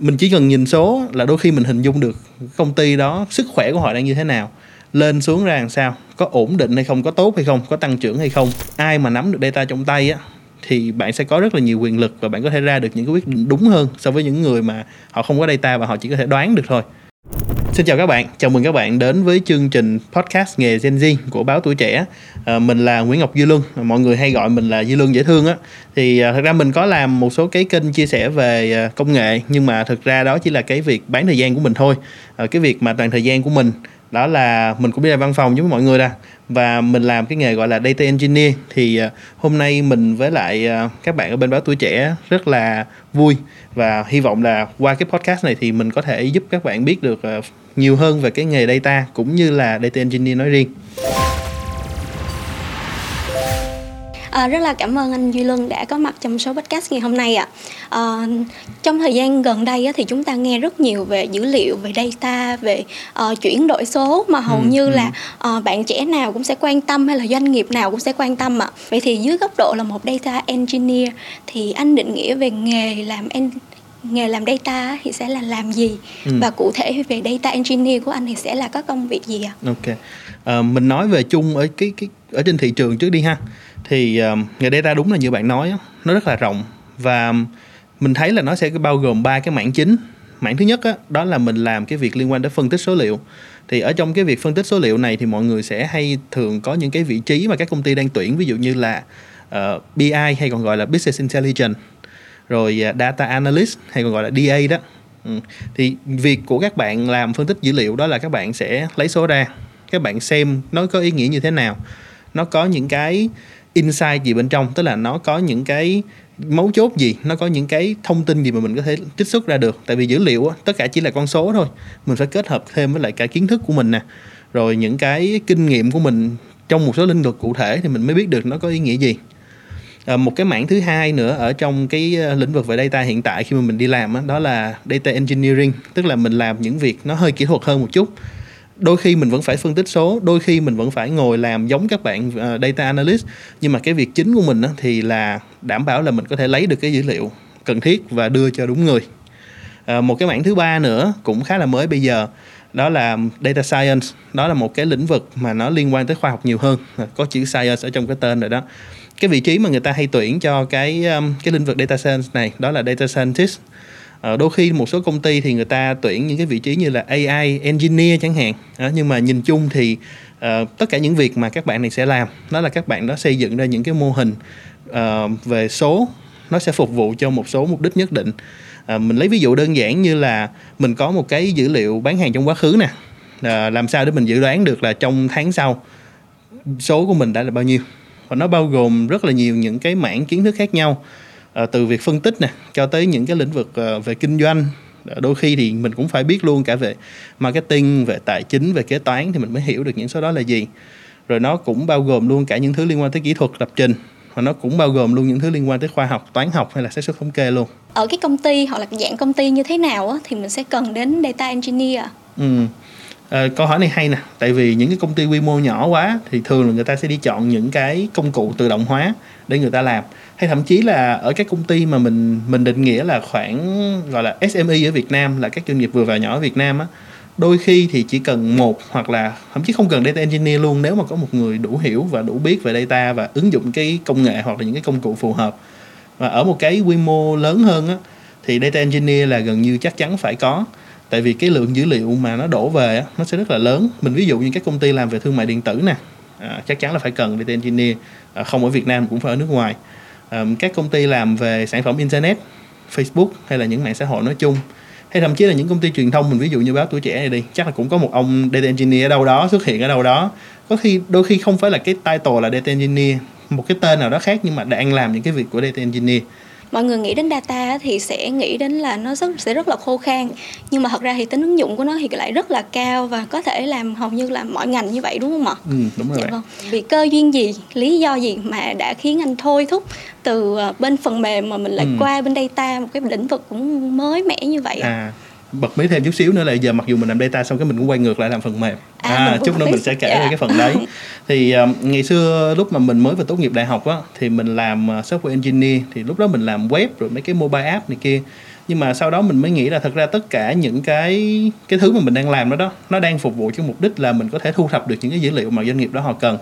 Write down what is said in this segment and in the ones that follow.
mình chỉ cần nhìn số là đôi khi mình hình dung được công ty đó, sức khỏe của họ đang như thế nào. Lên xuống ra làm sao? Có ổn định hay không? Có tốt hay không? Có tăng trưởng hay không? Ai mà nắm được data trong tay á, thì bạn sẽ có rất là nhiều quyền lực và bạn có thể ra được những cái quyết định đúng hơn so với những người mà họ không có data và họ chỉ có thể đoán được thôi. Xin chào các bạn, chào mừng các bạn đến với chương trình podcast nghề Gen Z của báo Tuổi Trẻ. À, mình là Nguyễn Ngọc Duy Luân, mọi người hay gọi mình là Duy Luân dễ thương á. Thì à, thật ra mình có làm một số cái kênh chia sẻ về à, công nghệ nhưng mà thực ra đó chỉ là cái việc bán thời gian của mình thôi. À, cái việc mà toàn thời gian của mình đó là mình cũng đi làm văn phòng giống với mọi người ra và mình làm cái nghề gọi là data engineer thì hôm nay mình với lại các bạn ở bên báo tuổi trẻ rất là vui và hy vọng là qua cái podcast này thì mình có thể giúp các bạn biết được nhiều hơn về cái nghề data cũng như là data engineer nói riêng À, rất là cảm ơn anh Duy Luân đã có mặt trong số podcast ngày hôm nay ạ. À. trong thời gian gần đây á, thì chúng ta nghe rất nhiều về dữ liệu, về data, về uh, chuyển đổi số mà hầu ừ, như ừ. là uh, bạn trẻ nào cũng sẽ quan tâm hay là doanh nghiệp nào cũng sẽ quan tâm ạ. Vậy thì dưới góc độ là một data engineer thì anh định nghĩa về nghề làm en nghề làm data thì sẽ là làm gì? Ừ. và cụ thể về data engineer của anh thì sẽ là có công việc gì ạ? Ok, à, mình nói về chung ở cái cái ở trên thị trường trước đi ha. Thì uh, nghề data đúng là như bạn nói nó rất là rộng. Và mình thấy là nó sẽ bao gồm ba cái mảng chính. Mảng thứ nhất á, đó là mình làm cái việc liên quan đến phân tích số liệu. Thì ở trong cái việc phân tích số liệu này thì mọi người sẽ hay thường có những cái vị trí mà các công ty đang tuyển. Ví dụ như là uh, BI hay còn gọi là Business Intelligence rồi à, Data Analyst hay còn gọi là DA đó. Ừ. thì việc của các bạn làm phân tích dữ liệu đó là các bạn sẽ lấy số ra. Các bạn xem nó có ý nghĩa như thế nào. Nó có những cái insight gì bên trong tức là nó có những cái mấu chốt gì nó có những cái thông tin gì mà mình có thể trích xuất ra được. Tại vì dữ liệu á, tất cả chỉ là con số thôi. Mình phải kết hợp thêm với lại cả kiến thức của mình nè. Rồi những cái kinh nghiệm của mình trong một số lĩnh vực cụ thể thì mình mới biết được nó có ý nghĩa gì à, một cái mảng thứ hai nữa ở trong cái ờ, lĩnh vực về data hiện tại khi mà mình đi làm đó, đó là data engineering tức là mình làm những việc nó hơi kỹ thuật hơn một chút. Đôi khi mình vẫn phải phân tích số đôi khi mình vẫn phải ngồi làm giống các bạn ờ, data analyst. Nhưng mà cái việc chính của mình thì là đảm bảo là mình có thể lấy được cái dữ liệu cần thiết và đưa cho đúng người. Một cái mảng thứ ba nữa cũng khá là mới bây giờ đó là data science. Đó là một cái lĩnh vực mà nó liên quan tới khoa học nhiều hơn. Có chữ science ở trong cái tên rồi đó cái vị trí mà người ta hay tuyển cho cái um, cái lĩnh vực data science này đó là data scientist. Ờ, đôi khi một số công ty thì người ta tuyển những cái vị trí như là AI engineer chẳng hạn. À, nhưng mà nhìn chung thì uh, tất cả những việc mà các bạn này sẽ làm đó là các bạn đó xây dựng ra những cái mô hình uh, về số nó sẽ phục vụ cho một số mục đích nhất định. Uh, mình lấy ví dụ đơn giản như là mình có một cái dữ liệu bán hàng trong quá khứ nè. Uh, làm sao để mình dự đoán được là trong tháng sau số của mình đã là bao nhiêu? Và nó bao gồm rất là nhiều những cái mảng kiến thức khác nhau. À, từ việc phân tích nè cho tới những cái lĩnh vực à, về kinh doanh. Đôi khi thì mình cũng phải biết luôn cả về marketing về tài chính về kế toán thì mình mới hiểu được những số đó là gì. Rồi nó cũng bao gồm luôn cả những thứ liên quan tới kỹ thuật lập trình. Và nó cũng bao gồm luôn những thứ liên quan tới khoa học toán học hay là xác suất thống kê luôn. Ở cái công ty hoặc là dạng công ty như thế nào á, thì mình sẽ cần đến data engineer ừ. À, câu hỏi này hay nè. Tại vì những cái công ty quy mô nhỏ quá thì thường là người ta sẽ đi chọn những cái công cụ tự động hóa để người ta làm. Hay thậm chí là ở các công ty mà mình mình định nghĩa là khoảng gọi là SME ở Việt Nam là các doanh nghiệp vừa và nhỏ ở Việt Nam á đôi khi thì chỉ cần một hoặc là thậm chí không cần data engineer luôn nếu mà có một người đủ hiểu và đủ biết về data và ứng dụng cái công nghệ hoặc là những cái công cụ phù hợp. Và ở một cái quy mô lớn hơn á thì data engineer là gần như chắc chắn phải có tại vì cái lượng dữ liệu mà nó đổ về á, nó sẽ rất là lớn. Mình ví dụ như các công ty làm về thương mại điện tử nè à, chắc chắn là phải cần data engineer à, không ở Việt Nam cũng phải ở nước ngoài. À, các công ty làm về sản phẩm internet Facebook hay là những mạng xã hội nói chung. Hay thậm chí là những công ty truyền thông mình ví dụ như báo tuổi trẻ này đi chắc là cũng có một ông data engineer ở đâu đó xuất hiện ở đâu đó. Có khi đôi khi không phải là cái title là data engineer một cái tên nào đó khác nhưng mà đang làm những cái việc của data engineer mọi người nghĩ đến data thì sẽ nghĩ đến là nó rất sẽ rất là khô khan nhưng mà thật ra thì tính ứng dụng của nó thì lại rất là cao và có thể làm hầu như là mọi ngành như vậy đúng không ạ? Ừ, đúng rồi. Dạ vâng. Vì cơ duyên gì, lý do gì mà đã khiến anh thôi thúc từ ờ, bên phần mềm mà mình lại ừ. qua bên data một cái lĩnh vực cũng mới mẻ như vậy? À bật mí thêm chút xíu nữa là giờ mặc dù mình làm data xong cái mình cũng quay ngược lại làm phần mềm. À, à chút nữa mình sẽ kể yeah. về dạ. cái phần đấy. Thì um, ngày xưa lúc mà mình mới vừa tốt nghiệp đại học á thì mình làm uh, software engineer. Thì lúc đó mình làm web rồi mấy cái mobile app này kia. Nhưng mà sau đó mình mới nghĩ là thật ra tất cả những cái cái thứ mà mình đang làm đó đó nó đang phục vụ cho mục đích là mình có thể thu thập được những cái dữ liệu mà doanh nghiệp đó họ cần.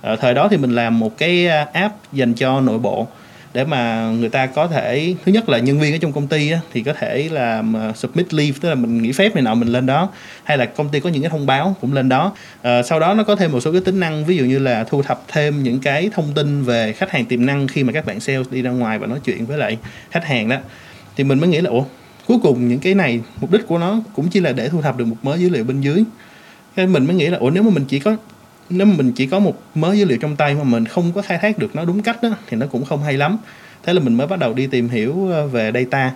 Ở thời đó thì mình làm một cái app dành cho nội bộ để mà người ta có thể thứ nhất là nhân viên ở trong công ty á, thì có thể là ờ, submit leave tức là mình nghỉ phép này nọ mình lên đó. Hay là công ty có những cái thông báo cũng lên đó. À, sau đó nó có thêm một số cái tính năng ví dụ như là thu thập thêm những cái thông tin về khách hàng tiềm năng khi mà các bạn sales đi ra ngoài và nói chuyện với lại khách hàng đó. Thì mình mới nghĩ là ủa cuối cùng những cái này mục đích của nó cũng chỉ là để thu thập được một mớ dữ liệu bên dưới. Cái mình mới nghĩ là ủa nếu mà mình chỉ có nếu mình chỉ có một mớ dữ liệu trong tay mà mình không có khai thác được nó đúng cách đó thì nó cũng không hay lắm. Thế là mình mới bắt đầu đi tìm hiểu ờ, về data.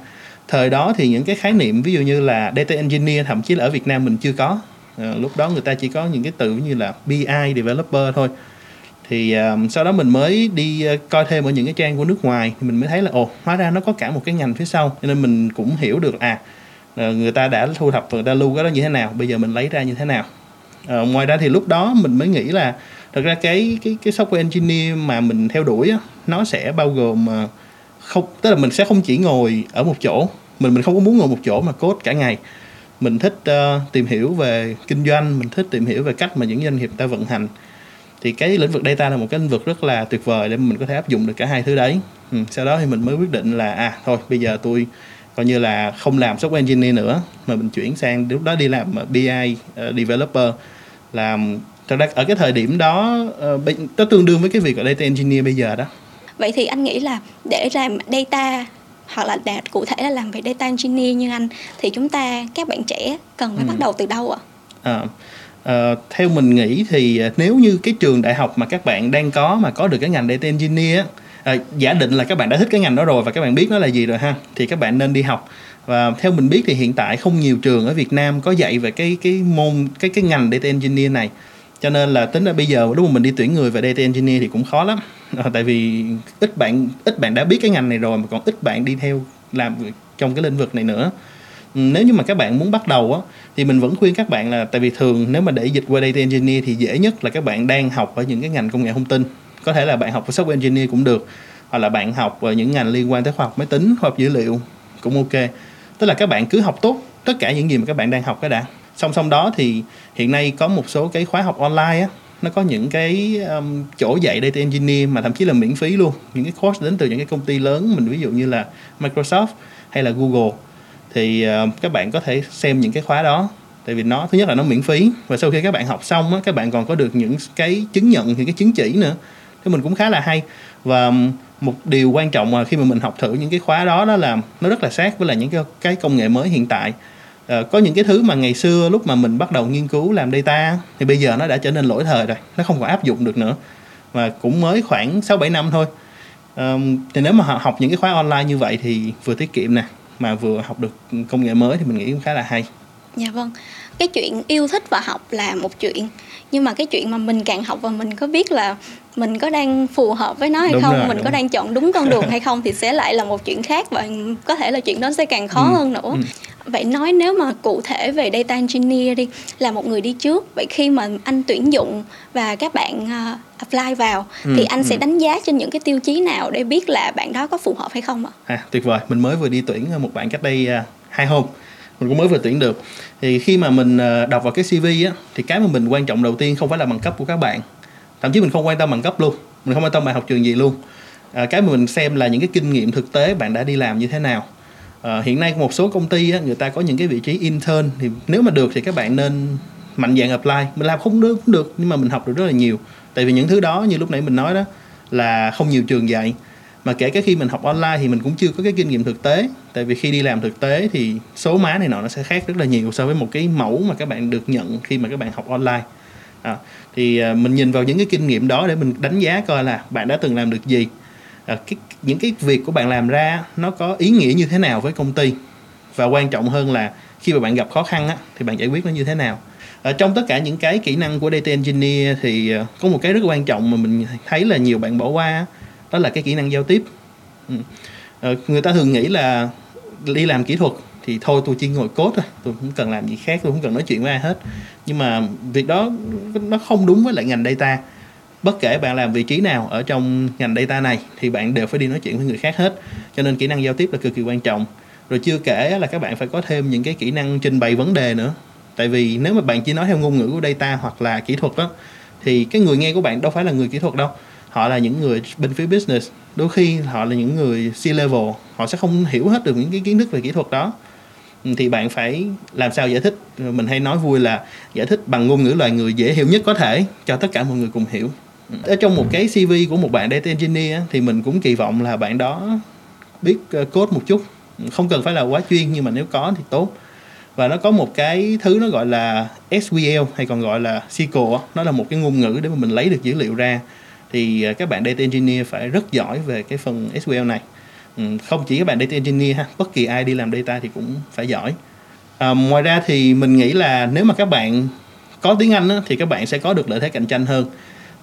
Thời đó thì những cái khái niệm ví dụ như là data engineer thậm chí là ở Việt Nam mình chưa có. À, lúc đó người ta chỉ có những cái từ như là BI developer thôi. Thì um, sau đó mình mới đi uh, coi thêm ở những cái trang của nước ngoài thì mình mới thấy là ồ hóa ra nó có cả một cái ngành phía sau. Cho nên mình cũng hiểu được à người ta đã thu thập người ta lưu cái đó như thế nào bây giờ mình lấy ra như thế nào à, ngoài ra thì lúc đó mình mới nghĩ là thật ra cái cái cái software engineer mà mình theo đuổi á, nó sẽ bao gồm ờ, không tức là mình sẽ không chỉ ngồi ở một chỗ mình mình không có muốn ngồi một chỗ mà code cả ngày. Mình thích uh, tìm hiểu về kinh doanh mình thích tìm hiểu về cách mà những doanh nghiệp ta vận hành. Thì cái lĩnh vực data là một cái lĩnh vực rất là tuyệt vời để mình có thể áp dụng được cả hai thứ đấy. Ừ. sau đó thì mình mới quyết định là à thôi bây giờ tôi coi như là không làm software engineer nữa mà mình chuyển sang lúc đó đi làm BI uh, developer làm thật ra ở cái thời điểm đó uh, nó tương đương với cái việc ở data engineer bây giờ đó vậy thì anh nghĩ là để làm data hoặc là đạt cụ thể là làm về data engineer như anh thì chúng ta các bạn trẻ cần phải ừ. bắt đầu từ đâu ạ à? à, à, theo mình nghĩ thì nếu như cái trường đại học mà các bạn đang có mà có được cái ngành data engineer à, giả định là các bạn đã thích cái ngành đó rồi và các bạn biết nó là gì rồi ha thì các bạn nên đi học và theo mình biết thì hiện tại không nhiều trường ở Việt Nam có dạy về cái cái môn cái cái ngành data engineer này. Cho nên là tính ra bây giờ lúc mà mình đi tuyển người về data engineer thì cũng khó lắm. À, tại vì ít bạn ít bạn đã biết cái ngành này rồi mà còn ít bạn đi theo làm trong cái lĩnh vực này nữa. Ừ, nếu như mà các bạn muốn bắt đầu á thì mình vẫn khuyên các bạn là tại vì thường nếu mà để dịch qua data engineer thì dễ nhất là các bạn đang học ở những cái ngành công nghệ thông tin. Có thể là bạn học software engineer cũng được hoặc là bạn học ở những ngành liên quan tới khoa học máy tính khoa học dữ liệu cũng ok tức là các bạn cứ học tốt tất cả những gì mà các bạn đang học cái đã. Song song đó thì hiện nay có một số cái khóa học online á nó có những cái um, chỗ dạy data engineer mà thậm chí là miễn phí luôn. Những cái course đến từ những cái công ty lớn mình ví dụ như là Microsoft hay là Google. Thì uh, các bạn có thể xem những cái khóa đó tại vì nó thứ nhất là nó miễn phí và sau khi các bạn học xong á các bạn còn có được những cái chứng nhận những cái chứng chỉ nữa. Thì mình cũng khá là hay. Và um, một điều quan trọng mà khi mà mình học thử những cái khóa đó đó là nó rất là sát với là những cái cái công nghệ mới hiện tại à, có những cái thứ mà ngày xưa lúc mà mình bắt đầu nghiên cứu làm data thì bây giờ nó đã trở nên lỗi thời rồi nó không còn áp dụng được nữa và cũng mới khoảng 6 7 năm thôi. À, thì nếu mà học những cái khóa online như vậy thì vừa tiết kiệm nè mà vừa học được công nghệ mới thì mình nghĩ cũng khá là hay. Dạ vâng. Cái chuyện yêu thích và học là một chuyện nhưng mà cái chuyện mà mình càng học và mình có biết là mình có đang phù hợp với nó hay đúng không rồi, mình có đang chọn đúng con đường hay không thì sẽ lại là một chuyện khác và có thể là chuyện đó sẽ càng khó ừ. hơn nữa ừ. vậy nói nếu mà cụ thể về data engineer đi là một người đi trước vậy khi mà anh tuyển dụng và các bạn uh, apply vào ừ, thì anh ừ. sẽ đánh giá trên những cái tiêu chí nào để biết là bạn đó có phù hợp hay không ạ à, tuyệt vời mình mới vừa đi tuyển một bạn cách đây uh, hai hôm mình cũng mới vừa tuyển được. Thì khi mà mình à, đọc vào cái cv á thì cái mà mình quan trọng đầu tiên không phải là bằng cấp của các bạn. Thậm chí mình không quan tâm bằng cấp luôn mình không quan tâm bạn học trường gì luôn. À, cái mà mình xem là những cái kinh nghiệm thực tế bạn đã đi làm như thế nào. À, hiện nay một số công ty á, người ta có những cái vị trí intern thì nếu mà được thì các bạn nên mạnh dạng apply. Mình làm không được cũng được nhưng mà mình học được rất là nhiều. Tại vì những thứ đó như lúc nãy mình nói đó là không nhiều trường dạy mà kể cả khi mình học online thì mình cũng chưa có cái kinh nghiệm thực tế. Tại vì khi đi làm thực tế thì số má này nọ nó sẽ khác rất là nhiều so với một cái mẫu mà các bạn được nhận khi mà các bạn học online. À, thì à, mình nhìn vào những cái kinh nghiệm đó để mình đánh giá coi là bạn đã từng làm được gì. À, cái, những cái việc của bạn làm ra nó có ý nghĩa như thế nào với công ty? Và quan trọng hơn là khi mà bạn gặp khó khăn á, thì bạn giải quyết nó như thế nào? Ở trong tất cả những cái kỹ năng của data engineer thì à, có một cái rất quan trọng mà mình thấy là nhiều bạn bỏ qua đó là cái kỹ năng giao tiếp. Ừ. ờ, người ta thường nghĩ là đi làm kỹ thuật thì thôi tôi chỉ ngồi cốt thôi tôi không cần làm gì khác tôi không cần nói chuyện với ai hết. Nhưng mà việc đó nó không đúng với lại ngành data. Bất kể bạn làm vị trí nào ở trong ngành data này thì bạn đều phải đi nói chuyện với người khác hết. Cho nên kỹ năng giao tiếp là cực kỳ quan trọng. Rồi chưa kể là các bạn phải có thêm những cái kỹ năng trình bày vấn đề nữa. Tại vì nếu mà bạn chỉ nói theo ngôn ngữ của data hoặc là kỹ thuật đó thì cái người nghe của bạn đâu phải là người kỹ thuật đâu họ là những người bên phía business. Đôi khi họ là những người C level họ sẽ không hiểu hết được những cái kiến thức về kỹ thuật đó. Ừ, thì bạn phải làm sao giải thích? Mình hay nói vui là giải thích bằng ngôn ngữ loài người dễ hiểu nhất có thể cho tất cả mọi người cùng hiểu. Ở trong một cái CV của một bạn data engineer thì mình cũng kỳ vọng là bạn đó biết ờ, code một chút. Không cần phải là quá chuyên, nhưng mà nếu có thì tốt. Và nó có một cái thứ nó gọi là SQL hay còn gọi là SQL nó là một cái ngôn ngữ để mà mình lấy được dữ liệu ra thì ờ, các bạn data engineer phải rất giỏi về cái phần SQL này. Ừ, không chỉ các bạn data engineer ha bất kỳ ai đi làm data thì cũng phải giỏi. À, ngoài ra thì mình nghĩ là nếu mà các bạn có tiếng Anh á, thì các bạn sẽ có được lợi thế cạnh tranh hơn.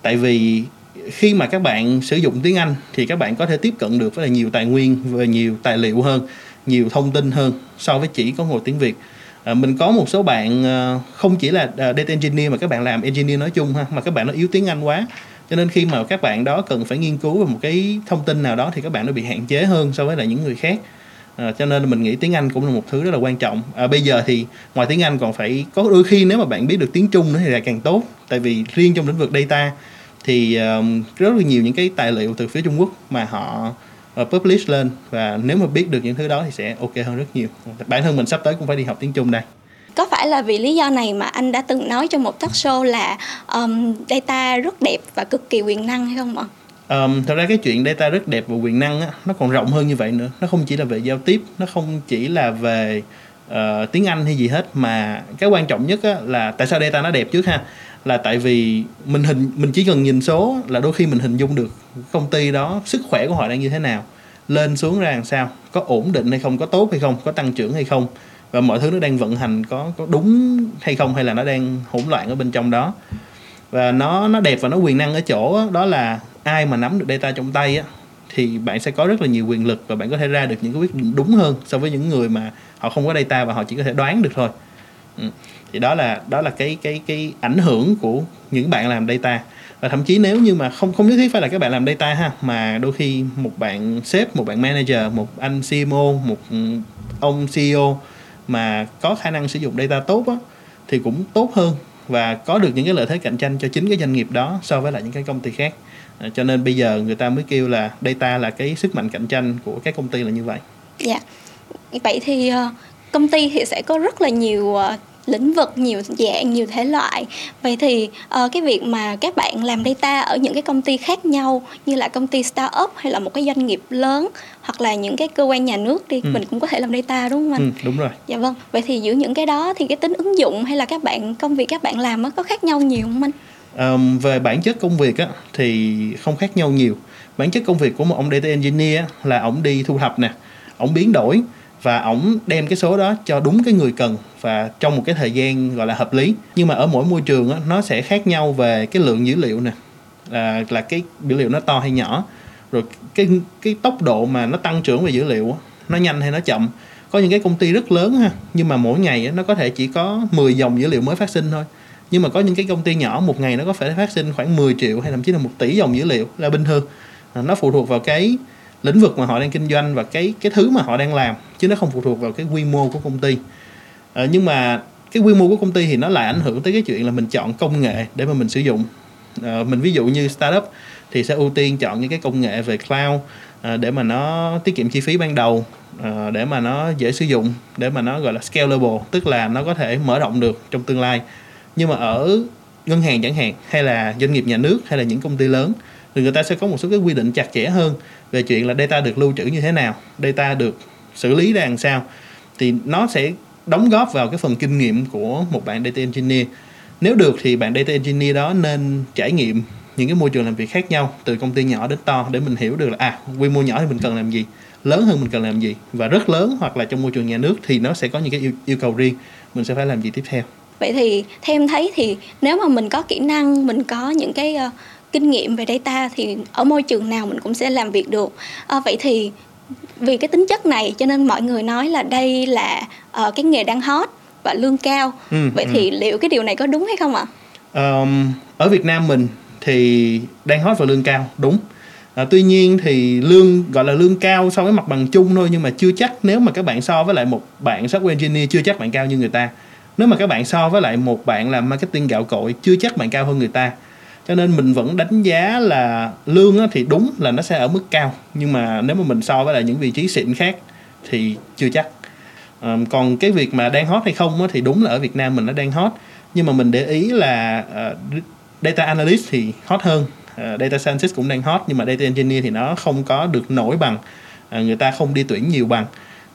Tại vì khi mà các bạn sử dụng tiếng Anh thì các bạn có thể tiếp cận được với là nhiều tài nguyên và nhiều tài liệu hơn nhiều thông tin hơn so với chỉ có ngồi tiếng Việt. À, mình có một số bạn ờ, không chỉ là ờ, data engineer mà các bạn làm engineer nói chung ha mà các bạn nó yếu tiếng Anh quá cho nên khi mà các bạn đó cần phải nghiên cứu về một cái thông tin nào đó thì các bạn nó bị hạn chế hơn so với là những người khác. À, cho nên mình nghĩ tiếng Anh cũng là một thứ rất là quan trọng. À, bây giờ thì ngoài tiếng Anh còn phải có đôi khi nếu mà bạn biết được tiếng Trung nữa thì là càng tốt. Tại vì riêng trong lĩnh vực data thì um, rất là nhiều những cái tài liệu từ phía Trung Quốc mà họ uh, publish lên và nếu mà biết được những thứ đó thì sẽ ok hơn rất nhiều. Bản thân mình sắp tới cũng phải đi học tiếng Trung đây có phải là vì lý do này mà anh đã từng nói trong một talk show là um, data rất đẹp và cực kỳ quyền năng hay không ạ? Um, thật ra cái chuyện data rất đẹp và quyền năng á, nó còn rộng hơn như vậy nữa. Nó không chỉ là về giao tiếp nó không chỉ là về uh, tiếng anh hay gì hết mà cái quan trọng nhất á, là tại sao data nó đẹp trước ha? Là tại vì mình hình mình chỉ cần nhìn số là đôi khi mình hình dung được công ty đó sức khỏe của họ đang như thế nào lên xuống ra làm sao có ổn định hay không có tốt hay không có tăng trưởng hay không và mọi thứ nó đang vận hành có có đúng hay không hay là nó đang hỗn loạn ở bên trong đó và nó nó đẹp và nó quyền năng ở chỗ đó, đó là ai mà nắm được data trong tay á thì bạn sẽ có rất là nhiều quyền lực và bạn có thể ra được những cái quyết định đúng hơn so với những người mà họ không có data và họ chỉ có thể đoán được thôi ừ. thì đó là đó là cái cái cái ảnh hưởng của những bạn làm data và thậm chí nếu như mà không không nhất thiết phải là các bạn làm data ha mà đôi khi một bạn sếp một bạn manager một anh CMO một ừ, ông CEO mà có khả năng sử dụng data tốt á thì cũng tốt hơn và có được những cái lợi thế cạnh tranh cho chính cái doanh nghiệp đó so với lại những cái công ty khác. À, cho nên bây giờ người ta mới kêu là data là cái sức mạnh cạnh tranh của các công ty là như vậy. Dạ. Vậy thì ờ, công ty thì sẽ có rất là nhiều ờ, lĩnh vực nhiều dạng nhiều thể loại vậy thì uh, cái việc mà các bạn làm data ở những cái công ty khác nhau như là công ty startup hay là một cái doanh nghiệp lớn hoặc là những cái cơ quan nhà nước đi ừ. mình cũng có thể làm data đúng không anh? Ừ, đúng rồi. Dạ vâng. Vậy thì giữa những cái đó thì cái tính ứng dụng hay là các bạn công việc các bạn làm có khác nhau nhiều không anh? Um, về bản chất công việc á thì không khác nhau nhiều. Bản chất công việc của một ông data engineer là ông đi thu thập nè, ông biến đổi và ổng đem cái số đó cho đúng cái người cần và trong một cái thời gian gọi là hợp lý. Nhưng mà ở mỗi môi trường á, nó sẽ khác nhau về cái lượng dữ liệu nè. Là là cái dữ liệu nó to hay nhỏ. Rồi cái cái tốc độ mà nó tăng trưởng về dữ liệu nó nhanh hay nó chậm. Có những cái công ty rất lớn ha nhưng mà mỗi ngày nó có thể chỉ có 10 dòng dữ liệu mới phát sinh thôi. Nhưng mà có những cái công ty nhỏ một ngày nó có thể phát sinh khoảng 10 triệu hay thậm chí là một tỷ dòng dữ liệu là bình thường. À, nó phụ thuộc vào cái lĩnh vực mà họ đang kinh doanh và cái cái thứ mà họ đang làm chứ nó không phụ thuộc vào cái quy mô của công ty. À, nhưng mà cái quy mô của công ty thì nó lại ảnh hưởng tới cái chuyện là mình chọn công nghệ để mà mình sử dụng. À, mình ví dụ như startup thì sẽ ưu tiên chọn những cái công nghệ về cloud à, để mà nó tiết kiệm chi phí ban đầu à, để mà nó dễ sử dụng để mà nó gọi là scalable tức là nó có thể mở rộng được trong tương lai. Nhưng mà ở ngân hàng chẳng hạn hay là doanh nghiệp nhà nước hay là những công ty lớn thì người ta sẽ có một số cái quy định chặt chẽ hơn về chuyện là data được lưu trữ như thế nào data được xử lý ra làm sao. Thì nó sẽ đóng góp vào cái phần kinh nghiệm của một bạn data engineer. Nếu được thì bạn data engineer đó nên trải nghiệm những cái môi trường làm việc khác nhau từ công ty nhỏ đến to để mình hiểu được là à quy mô nhỏ thì mình cần làm gì lớn hơn mình cần làm gì và rất lớn hoặc là trong môi trường nhà nước thì nó sẽ có những cái yêu, yêu cầu riêng mình sẽ phải làm gì tiếp theo. Vậy thì theo em thấy thì nếu mà mình có kỹ năng mình có những cái uh, kinh nghiệm về data thì ở môi trường nào mình cũng sẽ làm việc được. À, vậy thì vì cái tính chất này cho nên mọi người nói là đây là uh, cái nghề đang hot và lương cao. Ừ, vậy ừ. thì liệu cái điều này có đúng hay không ạ? Um, ở Việt Nam mình thì đang hot và lương cao đúng. À, tuy nhiên thì lương gọi là lương cao so với mặt bằng chung thôi nhưng mà chưa chắc nếu mà các bạn so với lại một bạn software engineer chưa chắc bạn cao như người ta. Nếu mà các bạn so với lại một bạn làm marketing gạo cội chưa chắc bạn cao hơn người ta cho nên mình vẫn đánh giá là lương thì đúng là nó sẽ ở mức cao. Nhưng mà nếu mà mình so với lại những vị trí xịn khác thì chưa chắc. Còn cái việc mà đang hot hay không thì đúng là ở Việt Nam mình nó đang hot. Nhưng mà mình để ý là ờ, data analyst thì hot hơn. Ờ, data scientist cũng đang hot nhưng mà data engineer thì nó không có được nổi bằng. Ờ, người ta không đi tuyển nhiều bằng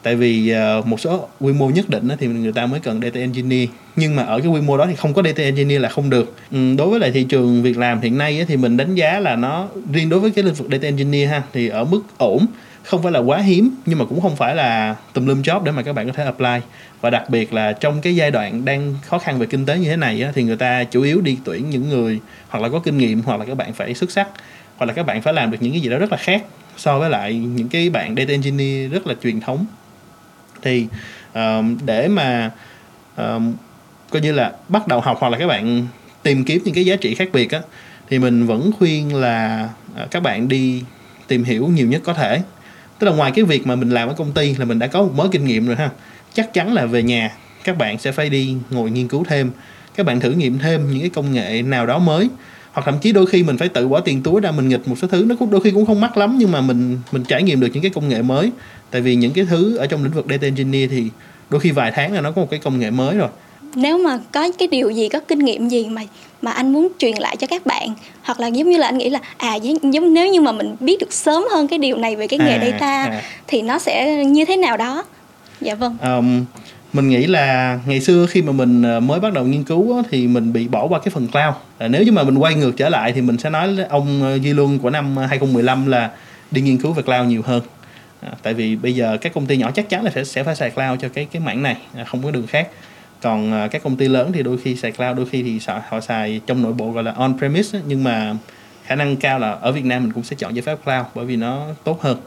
tại vì uh, một số quy mô nhất định thì người ta mới cần data engineer. Nhưng mà ở cái quy mô đó thì không có data engineer là không được. Ừ, đối với lại thị trường việc làm hiện nay thì mình đánh giá là nó riêng đối với cái lĩnh vực data engineer ha thì ở mức ổn không phải là quá hiếm nhưng mà cũng không phải là tùm lum job để mà các bạn có thể apply. Và đặc biệt là trong cái giai đoạn đang khó khăn về kinh tế như thế này á, thì người ta chủ yếu đi tuyển những người hoặc là có kinh nghiệm hoặc là các bạn phải xuất sắc hoặc là các bạn phải làm được những cái gì đó rất là khác so với lại những cái bạn data engineer rất là truyền thống thì um, để mà um, coi như là bắt đầu học hoặc là các bạn tìm kiếm những cái giá trị khác biệt á thì mình vẫn khuyên là uh, các bạn đi tìm hiểu nhiều nhất có thể. Tức là ngoài cái việc mà mình làm ở công ty là mình đã có một mớ kinh nghiệm rồi ha chắc chắn là về nhà các bạn sẽ phải đi ngồi nghiên cứu thêm các bạn thử nghiệm thêm những cái công nghệ nào đó mới hoặc thậm chí đôi khi mình phải tự bỏ tiền túi ra mình nghịch một số thứ. Nó cũng đôi khi cũng không mắc lắm nhưng mà mình mình trải nghiệm được những cái công nghệ mới. Tại vì những cái thứ ở trong lĩnh vực data engineer thì đôi khi vài tháng là nó có một cái công nghệ mới rồi. Nếu mà có cái điều gì có kinh nghiệm gì mà mà anh muốn truyền lại cho các bạn hoặc là giống như là anh nghĩ là à giống nếu như mà mình biết được sớm hơn cái điều này về cái nghề à, data à. thì nó sẽ như thế nào đó. Dạ vâng. Um, mình nghĩ là ngày xưa khi mà mình ờ, mới bắt đầu nghiên cứu thì mình bị bỏ qua cái phần cloud. À, nếu như mà mình quay ngược trở lại thì mình sẽ nói ông ờ, Duy Luân của năm ờ, 2015 là đi nghiên cứu về cloud nhiều hơn. À, tại vì bây giờ các công ty nhỏ chắc chắn là sẽ sẽ phải xài cloud cho cái cái mảng này à, không có đường khác. Còn à, các công ty lớn thì đôi khi xài cloud đôi khi thì họ, họ xài trong nội bộ gọi là on premise nhưng mà khả năng cao là ở Việt Nam mình cũng sẽ chọn giải pháp cloud bởi vì nó tốt hơn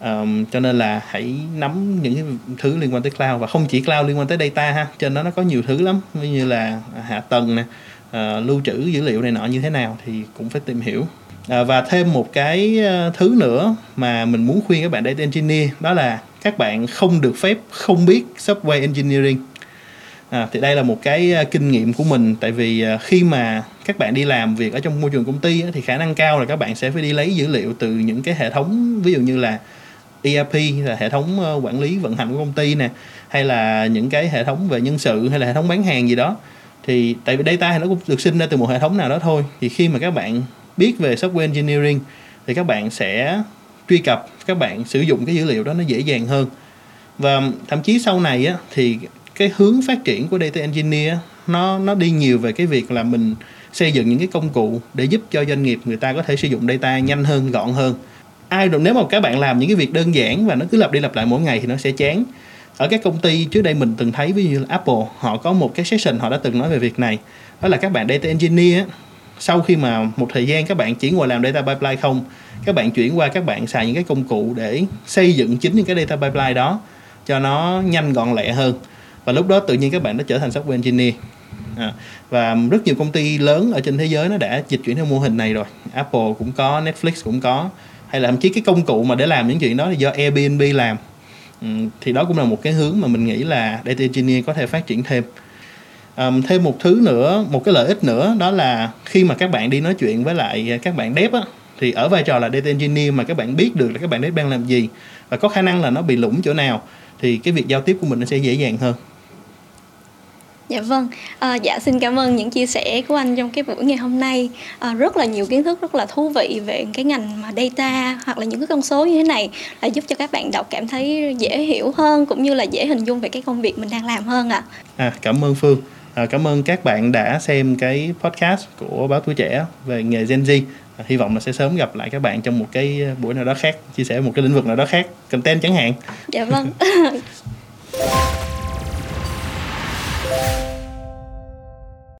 um, cho nên là hãy nắm những thứ liên quan tới cloud và không chỉ cloud liên quan tới data ha trên đó nó có nhiều thứ lắm như là hạ tầng nè uh, lưu trữ dữ liệu này nọ như thế nào thì cũng phải tìm hiểu. Uh, và thêm một cái ờ, thứ nữa mà mình muốn khuyên các bạn data engineer đó là các bạn không được phép không biết software engineering. À, thì đây là một cái ờ, kinh nghiệm của mình tại vì khi mà các bạn đi làm việc ở trong môi trường công ty thì khả năng cao là các bạn sẽ phải đi lấy dữ liệu từ những cái hệ thống ví dụ như là ERP là hệ thống ờ, quản lý vận hành của công ty nè, hay là những cái hệ thống về nhân sự, hay là hệ thống bán hàng gì đó. Thì tại vì data thì nó cũng được sinh ra từ một hệ thống nào đó thôi. Thì khi mà các bạn biết về software engineering thì các bạn sẽ truy cập, các bạn sử dụng cái dữ liệu đó nó dễ dàng hơn. Và thậm chí sau này á, thì cái hướng phát triển của data engineer nó nó đi nhiều về cái việc là mình xây dựng những cái công cụ để giúp cho doanh nghiệp người ta có thể sử dụng data nhanh hơn, gọn hơn ai nếu mà các bạn làm những cái việc đơn giản và nó cứ lặp đi lặp lại mỗi ngày thì nó sẽ chán. Ở các công ty trước đây mình từng thấy ví dụ như là Apple họ có một cái session họ đã từng nói về việc này. Đó là các bạn data engineer sau khi mà một thời gian các bạn chỉ ngồi làm data pipeline không các bạn chuyển qua các bạn xài những cái công cụ để xây dựng chính những cái data pipeline đó cho nó nhanh gọn lẹ hơn. Và lúc đó tự nhiên các bạn đã trở thành software engineer. À, và rất nhiều công ty lớn ở trên thế giới nó đã dịch chuyển theo mô hình này rồi. Apple cũng có Netflix cũng có hay là thậm chí cái công cụ mà để làm những chuyện đó là do Airbnb làm. Ừ, thì đó cũng là một cái hướng mà mình nghĩ là data engineer có thể phát triển thêm. Um, thêm một thứ nữa một cái lợi ích nữa đó là khi mà các bạn đi nói chuyện với lại các bạn dev á thì ở vai trò là data engineer mà các bạn biết được là các bạn dev đang làm gì và có khả năng là nó bị lủng chỗ nào thì cái việc giao tiếp của mình nó sẽ dễ dàng hơn. Dạ vâng, à, dạ xin cảm ơn những chia sẻ của anh trong cái buổi ngày hôm nay. À, Rất là nhiều kiến thức rất là thú vị về cái ngành mà data hoặc là những cái con số như thế này là giúp cho các bạn đọc cảm thấy dễ hiểu hơn cũng như là dễ hình dung về cái công việc mình đang làm hơn ạ. À. à Cảm ơn Phương, à, cảm ơn các bạn đã xem cái podcast của Báo Tuổi Trẻ về nghề Gen Z. À, Hy vọng là sẽ sớm gặp lại các bạn trong một cái buổi nào đó khác, chia sẻ một cái lĩnh vực nào đó khác, content chẳng hạn. Dạ vâng